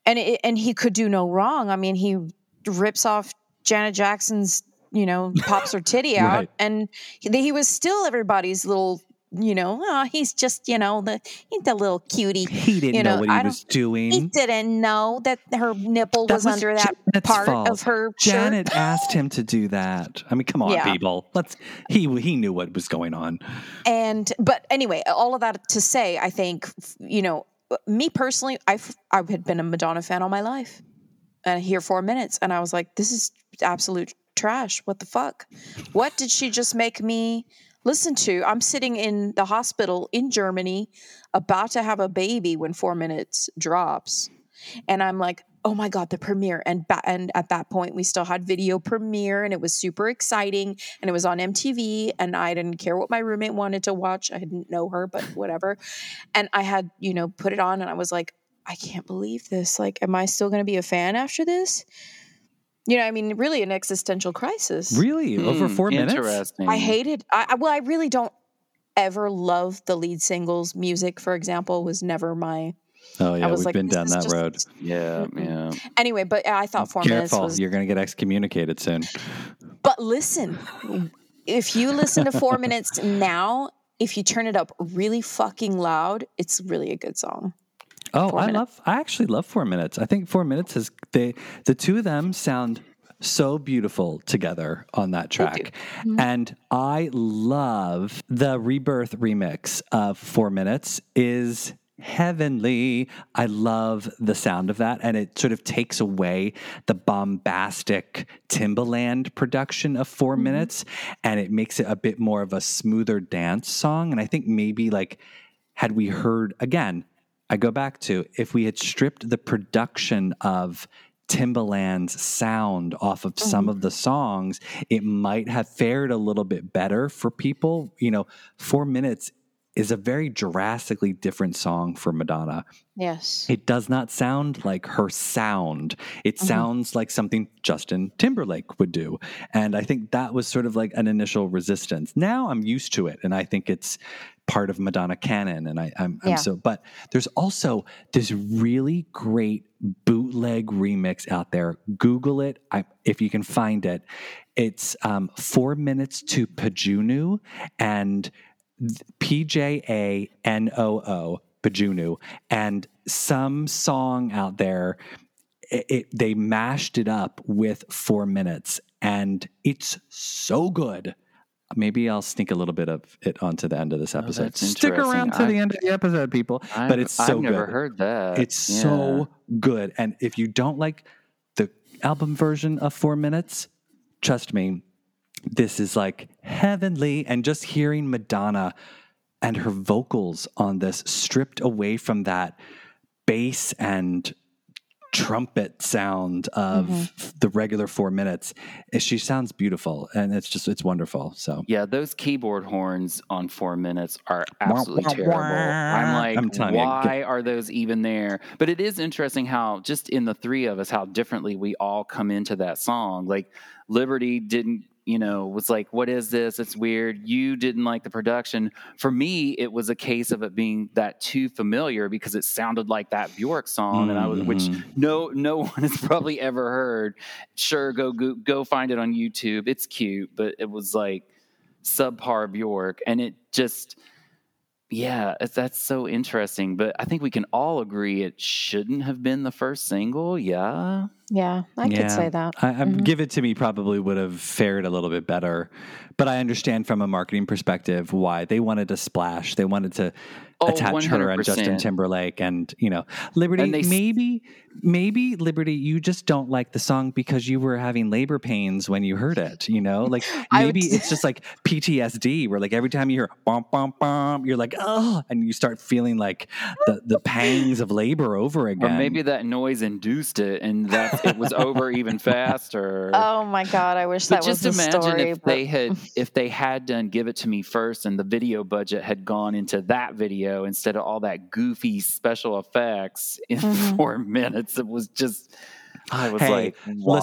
and it, and he could do no wrong. I mean, he rips off Janet Jackson's, you know, pops her titty out, Right. and he, he was still everybody's little, you know, oh, he's just, you know, the he's the little cutie. He didn't you know, know, what he I don't- was doing. He didn't know that her nipple That was, was under that Janet's part fault. of her shirt. Janet asked him to do that. I mean, come on, Yeah. people. Let's. He he knew what was going on. and but anyway all of that to say i think you know me personally i've i had been a madonna fan all my life and here four minutes and i was like this is absolute trash what the fuck what did she just make me listen to i'm sitting in the hospital in germany about to have a baby when four minutes drops. And i'm like oh my god the premiere. And ba- and at that point we still had video premiere and it was super exciting and it was on MTV and I didn't care what my roommate wanted to watch. I didn't know her but whatever. And I had you know put it on and I was like I can't believe this. Like am I still going to be a fan after this you know I mean really an existential crisis Really, over Hmm, four minutes. Interesting. I hated I I- well I really don't ever love the lead singles music for example was never my Oh yeah, I was we've like been down is that just- road. Yeah, yeah. anyway but I thought 4 minutes Careful, was you're going to get excommunicated soon. But listen, if you listen to four minutes now, if you turn it up really fucking loud, it's really a good song. Oh, I Minutes. love. I actually love four minutes. I think four minutes is they the two of them sound so beautiful together on that track, Mm-hmm. and I love the rebirth remix of four minutes is heavenly. I love the sound of that, and it sort of takes away the bombastic Timbaland production of 4 minutes, and it makes it a bit more of a smoother dance song. And I think maybe like had we heard again, I go back to if we had stripped the production of Timbaland's sound off of some of mm-hmm. the songs, it might have fared a little bit better for people. You know, four minutes is a very drastically different song for Madonna. Yes. It does not sound like her sound. It mm-hmm. sounds like something Justin Timberlake would do. And I think that was sort of like an initial resistance. Now I'm used to it and I think it's part of Madonna canon. And I, I'm, I'm Yeah. so, but there's also this really great bootleg remix out there. Google it I, if you can find it. It's um, four minutes to Pjanoo and P J A N O O, Pjanoo, and some song out there. It, it, they mashed it up with four minutes, and it's so good. Maybe I'll sneak a little bit of it onto the end of this oh, episode. that's Stick around to interesting. the end of the episode, people. I've, but it's so I've never good. heard that. It's Yeah. so good. And if you don't like the album version of four minutes, trust me, this is like heavenly. And just hearing Madonna and her vocals on this stripped away from that bass and trumpet sound of Mm-hmm. the regular four minutes. She sounds beautiful and it's just, it's wonderful. So Yeah, those keyboard horns on four minutes are absolutely terrible. I'm like, I'm telling you, why are those even there? But it is interesting how just in the three of us, how differently we all come into that song. Like Liberty didn't, you know, was like, what is this? It's weird. You didn't like the production. For me, it was a case of it being that too familiar because it sounded like that Bjork song, and I was, which Mhm. no no one has probably ever heard. Sure, go go go find it on YouTube. It's cute, but it was like subpar Bjork, and it just yeah, it's- that's so interesting. But I think we can all agree it shouldn't have been the first single. Yeah, Yeah, I could say that. I, I, Mhm. Give It To Me probably would have fared a little bit better. But I understand from a marketing perspective why they wanted to splash. They wanted to Oh, attach her and Justin Timberlake and, you know, Liberty. They maybe, maybe Liberty, you just don't like the song because you were having labor pains when you heard it, you know? Like I would maybe it's just like PTSD where like every time you hear bum, bum, bum, you're like, oh, and you start feeling like the, the pangs of labor over again. or again. maybe that noise induced it, and that it was over even faster. Oh my god, I wish But that was just the imagine story. if but- they had if they had done "Give It to Me" first, and the video budget had gone into that video instead of all that goofy special effects in Mhm. four minutes. It was just, I was Hey, like, why?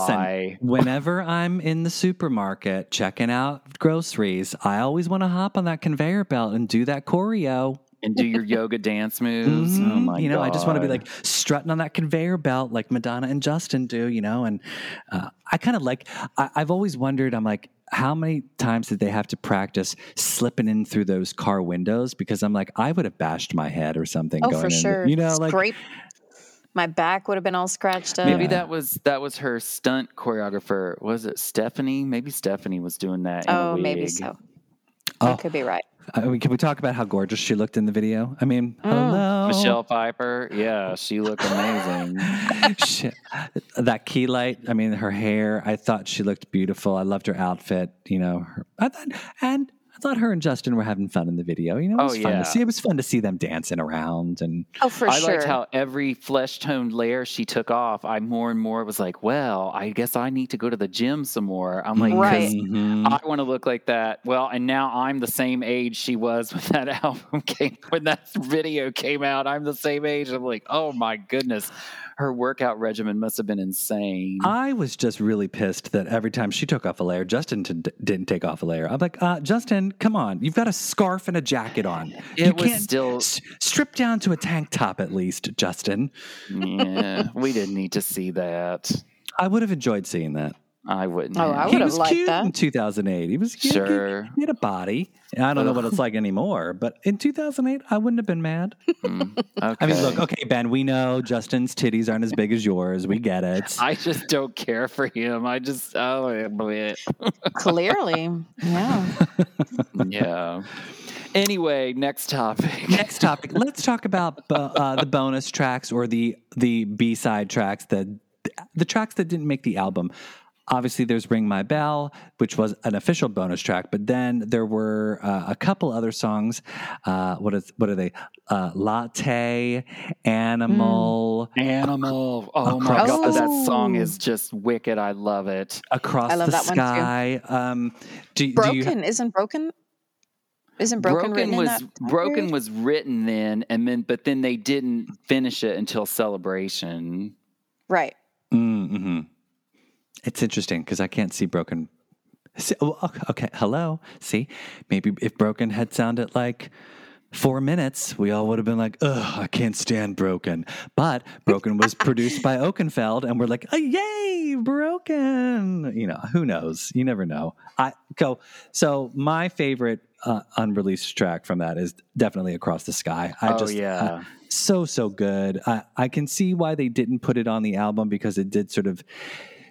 Listen, whenever I'm in the supermarket checking out groceries, I always want to hop on that conveyor belt and do that choreo. And do your yoga dance moves. Oh Mhm. my you know, I just want to be like strutting on that conveyor belt like Madonna and Justin do, you know. And uh, I kind of like, I, I've always wondered, I'm like, how many times did they have to practice slipping in through those car windows? Because I'm like, I would have bashed my head or something. oh, going for in, sure. You know, like, Scrape. My back would have been all scratched up. Maybe Yeah. that was that was her stunt choreographer. Was it Stephanie? Maybe Stephanie was doing that. In a Oh, maybe so. Oh. You could be right. I mean, can we talk about how gorgeous she looked in the video? I mean, Mm. hello. Michelle Pfeiffer. Yeah, she looked amazing. Shit. that key light. I mean, her hair. I thought she looked beautiful. I loved her outfit. You know, her, I thought, and I thought her and Justin were having fun in the video. You know, it Oh, was fun yeah. to see. It was fun to see them dancing around and Oh, for I sure. liked how every flesh toned layer she took off, I more and more was like, well, I guess I need to go to the gym some more. I'm like, Right. Mhm. I want to look like that. Well, and now I'm the same age she was when that album came, when that video came out. I'm the same age. I'm like, oh my goodness. Her workout regimen must have been insane. I was just really pissed that every time she took off a layer, Justin t- didn't take off a layer. I'm like, uh, Justin, come on. You've got a scarf and a jacket on. It you was can't still- s- strip down to a tank top at least, Justin. yeah, we didn't need to see that. I would have enjoyed seeing that. I wouldn't. Oh, I have. he would have was liked cute that. in 2008. He was cute. Sure. He had a body. I don't know what it's like anymore, but in 2008, I wouldn't have been mad. Mm, okay. I mean, look, okay, Ben, we know Justin's titties aren't as big as yours. We get it. I just don't care for him. I just, oh, bleh. Clearly. Yeah. yeah. Anyway, next topic. Next topic. Let's talk about uh, uh, the bonus tracks or the the B side tracks that the tracks that didn't make the album. Obviously, there's "Ring My Bell," which was an official bonus track, but then there were uh, a couple other songs. Uh, what is what are they? Uh, Latte, Animal, Animal. Oh my god, the- that song is just wicked. I love it. Across I love the that one too. Sky. Um, do, do you, Broken isn't broken. Isn't broken, written was in that broken period? was written then, and then but then they didn't finish it until Celebration. right. Mm-hmm. It's interesting because I can't see broken. See, oh, okay, hello. See, maybe if broken had sounded like four minutes, we all would have been like, "Ugh, I can't stand broken." But broken was produced by Oakenfold, and we're like, oh, "Yay, broken!" You know, who knows? You never know. I go. So my favorite uh, unreleased track from that is definitely "Across the Sky." I oh just, yeah. uh, so so good. I, I can see why they didn't put it on the album because it did sort of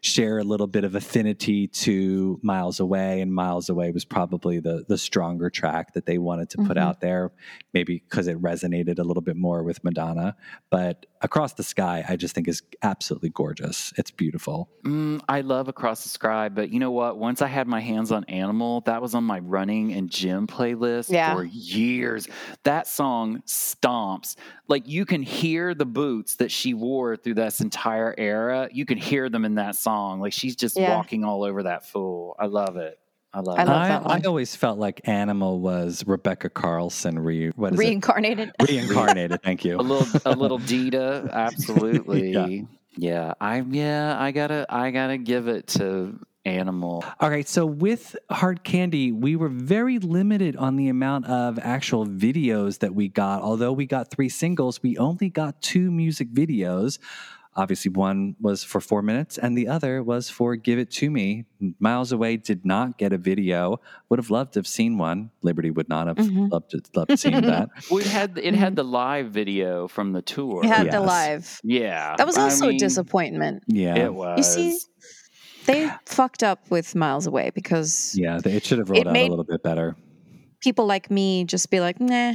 share a little bit of affinity to Miles Away, and Miles Away was probably the the stronger track that they wanted to put Mhm. out there, maybe because it resonated a little bit more with Madonna. But Across the Sky, I just think is absolutely gorgeous. It's beautiful. Mm, I love Across the Sky, but you know what? Once I had my hands on Animal, that was on my running and gym playlist Yeah. for years. That song stomps. Like you can hear the boots that she wore through this entire era. You can hear them in that song. Like she's just Yeah. walking all over that fool. I love it. I love I it. love I, that one. I always felt like Animal was Rebecca Carlson re what is Reincarnated. it? Reincarnated. Thank you. a little a little Dita, absolutely. Yeah. yeah. I yeah, I gotta I gotta give it to Animal. All right, so with Hard Candy, we were very limited on the amount of actual videos that we got. Although we got three singles, we only got two music videos. Obviously, one was for four minutes, and the other was for Give It To Me. Miles Away did not get a video. Would have loved to have seen one. Liberty would not have Mhm. loved to loved seeing that. We had it had the live video from the tour. It had the live. Yeah. That was I also a disappointment. Yeah, It was. You see, they fucked up with Miles Away because yeah, it should have rolled out a little bit better. people like me just be like, nah.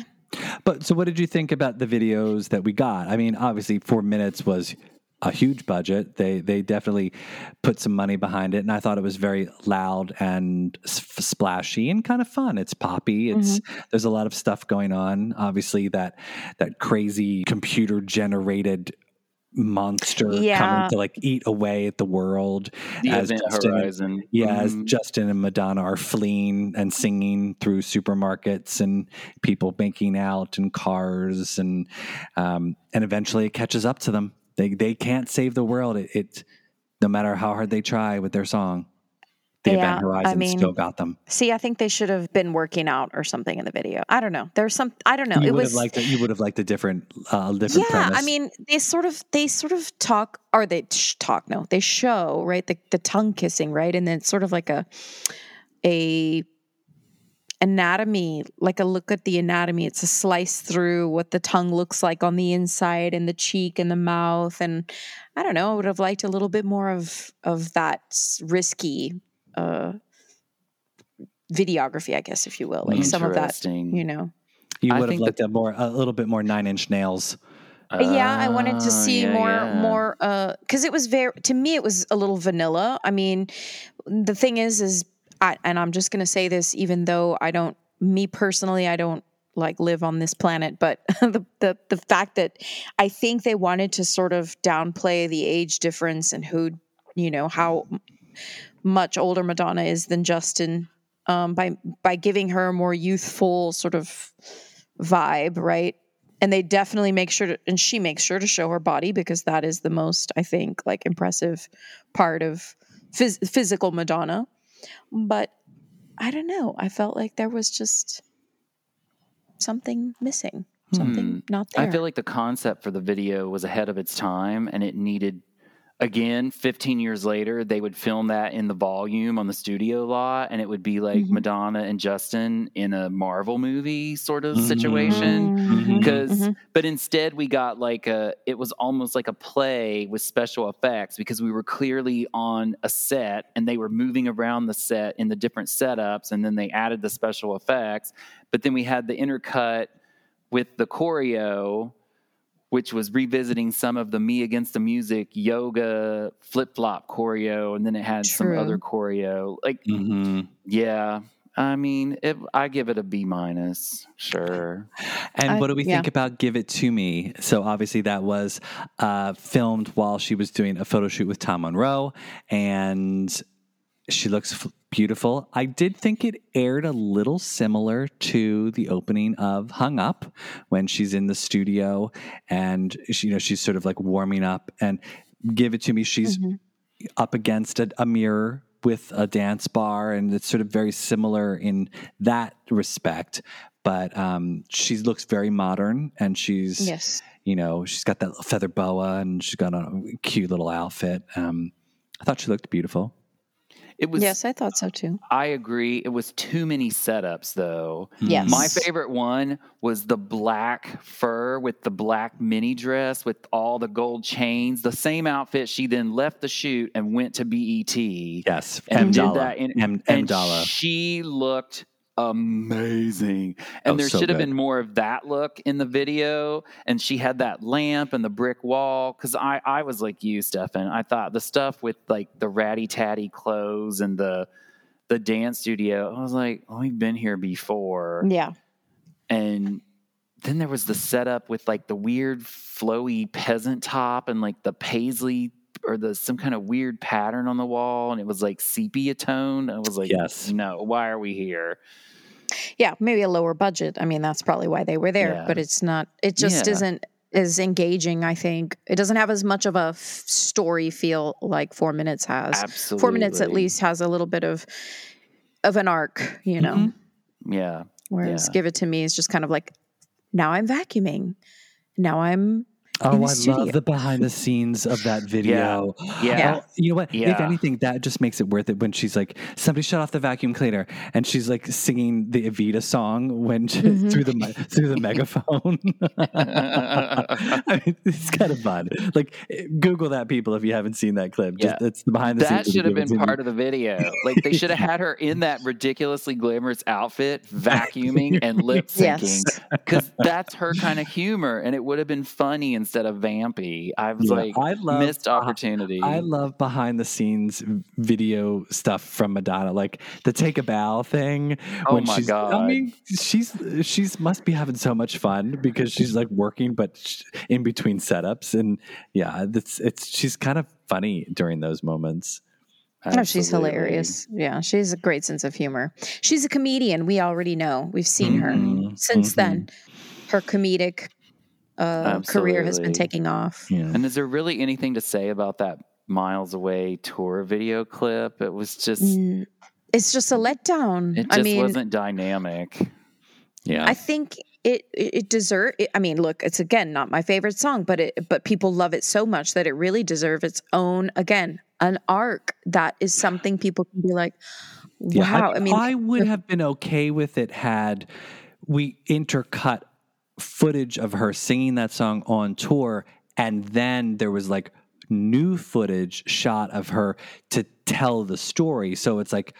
But so, what did you think about the videos that we got? I mean, obviously, four minutes was a huge budget. They they definitely put some money behind it, and I thought it was very loud and s- splashy and kind of fun. It's poppy. It's there's a lot of stuff going on. Obviously, that that crazy computer generated monster Yeah. coming to like eat away at the world the as event Justin and- horizon. yeah, as Mhm. Justin and Madonna are fleeing and singing through supermarkets and people making out and cars, and um, and eventually it catches up to them. They they can't save the world. It, it no matter how hard they try with their song, the Yeah, event I horizon mean, still got them. See, I think they should have been working out or something in the video. I don't know. There's some. I don't know. you it would was have liked it. You would have liked a different uh, different yeah. premise. I mean, they sort of they sort of talk or they sh- talk. No, they show right the the tongue kissing right, and then it's sort of like a a anatomy, like a look at the anatomy. It's a slice through what the tongue looks like on the inside and the cheek and the mouth. And I don't know, I would have liked a little bit more of of that risky uh videography, I guess, if you will. Like some of that, Interesting. you know. you I would have think liked a more a little bit more Nine Inch Nails. yeah, I wanted to Ah, see yeah, more yeah. more uh cuz it was very to me it was a little vanilla. I mean, the thing is is I and I'm just going to say this even though I don't me personally I don't like live on this planet, but the, the the fact that I think they wanted to sort of downplay the age difference and who, you know, how much older Madonna is than Justin um by by giving her a more youthful sort of vibe, right? and they definitely make sure to and she makes sure to show her body because that is the most i think like impressive part of phys- physical madonna but i don't know. I felt like there was just something missing something hmm. not there. I feel like the concept for the video was ahead of its time and it needed again 15 years later they would film that in the volume on the studio lot and it would be like Mhm. Madonna and Justin in a Marvel movie sort of Mhm. situation Mhm, because mhm. but instead we got like a it was almost like a play with special effects because we were clearly on a set and they were moving around the set in the different setups and then they added the special effects but then we had the intercut with the choreo which was revisiting some of the me against the music yoga flip-flop choreo and then it had some other choreo like Mm-hmm. yeah i mean it, i give it a b minus sure And I- what do we yeah. think about Give It To Me? So, obviously, that was uh, filmed while she was doing a photo shoot with Tom Munro, and she looks f- beautiful. I did think it aired a little similar to the opening of Hung Up when she's in the studio and she, you know she's sort of like warming up and Give It To Me. She's Mhm. up against a, a mirror with a dance bar, and it's sort of very similar in that respect. But um, she looks very modern, and she's yes you know she's got that feather boa, and she's got a cute little outfit. Um, I thought she looked beautiful. It was yes i thought so too I agree. It was too many setups, though. Hmm. yes My favorite one was the black fur with the black mini dress with all the gold chains. The same outfit she then left the shoot and went to BET. Yes, and M did that in- M, M and Dalla. She looked amazing. And Oh, there so should have good. been more of that look in the video. And she had that lamp and the brick wall. Cause I, I was like you, Stefan. I thought the stuff with like the ratty tatty clothes and the the dance studio, I was like, oh, we've been here before. Yeah. And then there was the setup with like the weird flowy peasant top and like the paisley or the some kind of weird pattern on the wall and it was like sepia tone. I was like, Yes. no, why are we here? Yeah, maybe a lower budget. I mean, that's probably why they were there, Yeah. but it's not, it just Yeah. isn't as engaging, I think. It doesn't have as much of a f- story feel like Four Minutes has. Absolutely. Four Minutes at least has a little bit of of an arc, you know. Mhm. Yeah. Whereas Yeah. Give It to Me is just kind of like, now I'm vacuuming. Now I'm Oh, in the I studio. love the behind the scenes of that video. Yeah. Oh, you know what? If anything, that just makes it worth it when she's like, somebody shut off the vacuum cleaner, and she's like singing the Evita song when she, Mhm. through the through the megaphone. I mean, it's kind of fun. Like, Google that, people, if you haven't seen that clip. Just, Yeah. It's the behind the That scenes. That should have been part of the video. Like they should have had her in that ridiculously glamorous outfit, vacuuming and lip syncing, Yes. because that's her kind of humor, and it would have been funny instead of vampy. I was Yeah, like, I love- missed opportunity. I love behind the scenes video stuff from Madonna, like the take a bow thing. Oh when my she's, I mean, she's she's must be having so much fun because she's like working, but sh- in between setups, and yeah, it's it's she's kind of funny during those moments. Oh, she's hilarious. Yeah, she has a great sense of humor. She's a comedian. We already know. We've seen her. Mhm, Since then, her comedic uh, career has been taking off. Yeah. And is there really anything to say about that miles away tour video clip? It was just, Mm, It's just a letdown. it just I mean, wasn't dynamic. yeah. I think it it, it deserve. It, I mean, look, it's again not my favorite song, but it but people love it so much that it really deserves its own again an arc that is something people can be like, wow. I, mean, I would have been okay with it had we intercut footage of her singing that song on tour, and then there was like new footage shot of her to tell the story. So it's like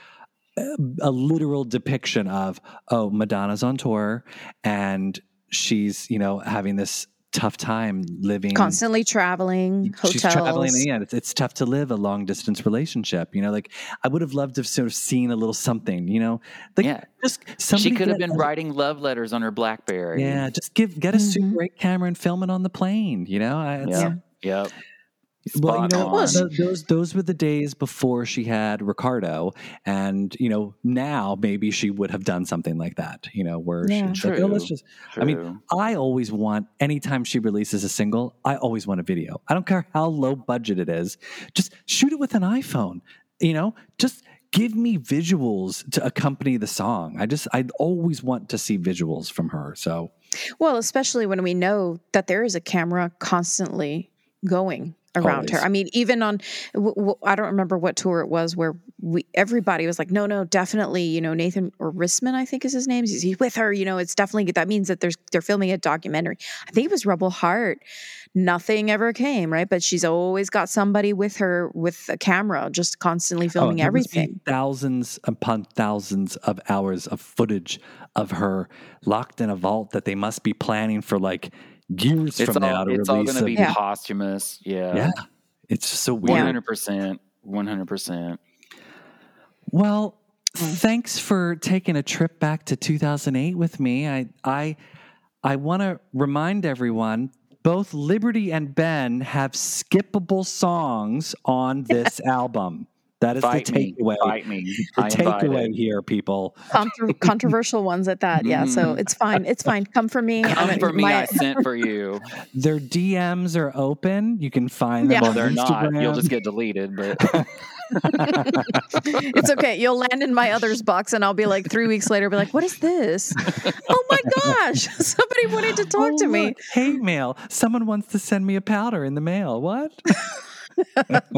a, literal depiction of, oh, Madonna's on tour and she's, you know, having this tough time living constantly traveling, hotels. She's traveling, yeah, it's, it's tough to live a long distance relationship. You know, like I would have loved to have sort of seen a little something. You know, like Yeah. just somebody She could have been a- writing love letters on her BlackBerry. Yeah, just give get a Mhm. Super 8 camera and film it on the plane. You know, I- it's- Yep. Yep. Well, you know, on. th- those those were the days before she had Ricardo, and you know, now maybe she would have done something like that. You know, where Yeah. she's like, oh, let's True. just. I mean, I always want anytime she releases a single, I always want a video. I don't care how low budget it is. Just shoot it with an iPhone. You know, just give me visuals to accompany the song. I just I always want to see visuals from her. So Well, especially when we know that there is a camera constantly going around her. I mean, even on w- w- I don't remember what tour it was where we everybody was like, no, no, definitely, you know, Nathan or Rissman, I think is his name. He's, he's with her. You know, it's definitely that means that there's they're filming a documentary. I think it was Rebel Heart. Nothing ever came, right? But she's always got somebody with her with a camera, just constantly oh, filming Oh, must be everything. Thousands upon thousands of hours of footage of her locked in a vault that they must be planning for like years It's from now all, to it's all going to be Yeah. posthumous. Yeah. yeah, it's just so weird. hundred percent. One hundred percent. Well, mm. thanks for taking a trip back to 2008 with me. I I I want to remind everyone both Liberty and Ben have skippable songs on this album. That is Fight the takeaway. Fight me. The I takeaway here, people. Contro- controversial ones at that. Yeah. So mm. it's fine. It's fine. Come for me. Come I'm- for me. my- I sent for you. Their DMs are open. You can find them Yeah. Well, they're Instagram. not. You'll just get deleted. But it's okay. You'll land in my others box, and I'll be like three weeks later, be like, "What is this? oh my gosh! Somebody wanted to talk Oh, to me." look, Hate mail. Someone wants to send me a powder in the mail. What?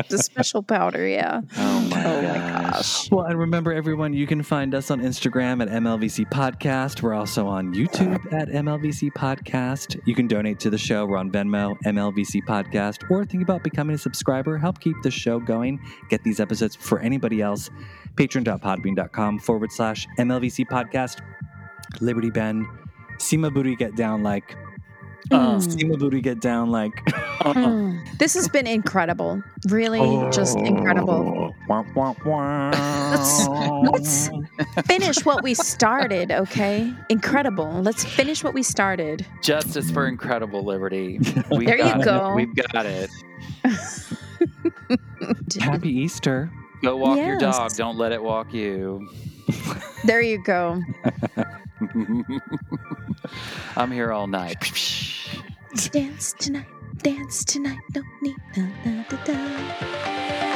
The special powder, yeah. oh my Oh my gosh. Well, and remember, everyone, you can find us on Instagram at MLVC Podcast. We're also on YouTube at MLVC Podcast. You can donate to the show. We're on Venmo, MLVC Podcast, or think about becoming a subscriber. Help keep the show going. Get these episodes for anybody else. patreon.podbean.com forward slash MLVC podcast. Liberty Ben. Sima Booty get down like. Uh, Sima Booty get down like. Mm. This has been incredible. Really, just incredible. Let's, let's finish what we started, okay? Incredible. Let's finish what we started. Justice for incredible liberty. We There you got it. go. We've got it. Happy Easter. Go walk your dog. Don't let it walk you. There you go. I'm here all night. Dance tonight, dance tonight. don't need, da, da, da, da.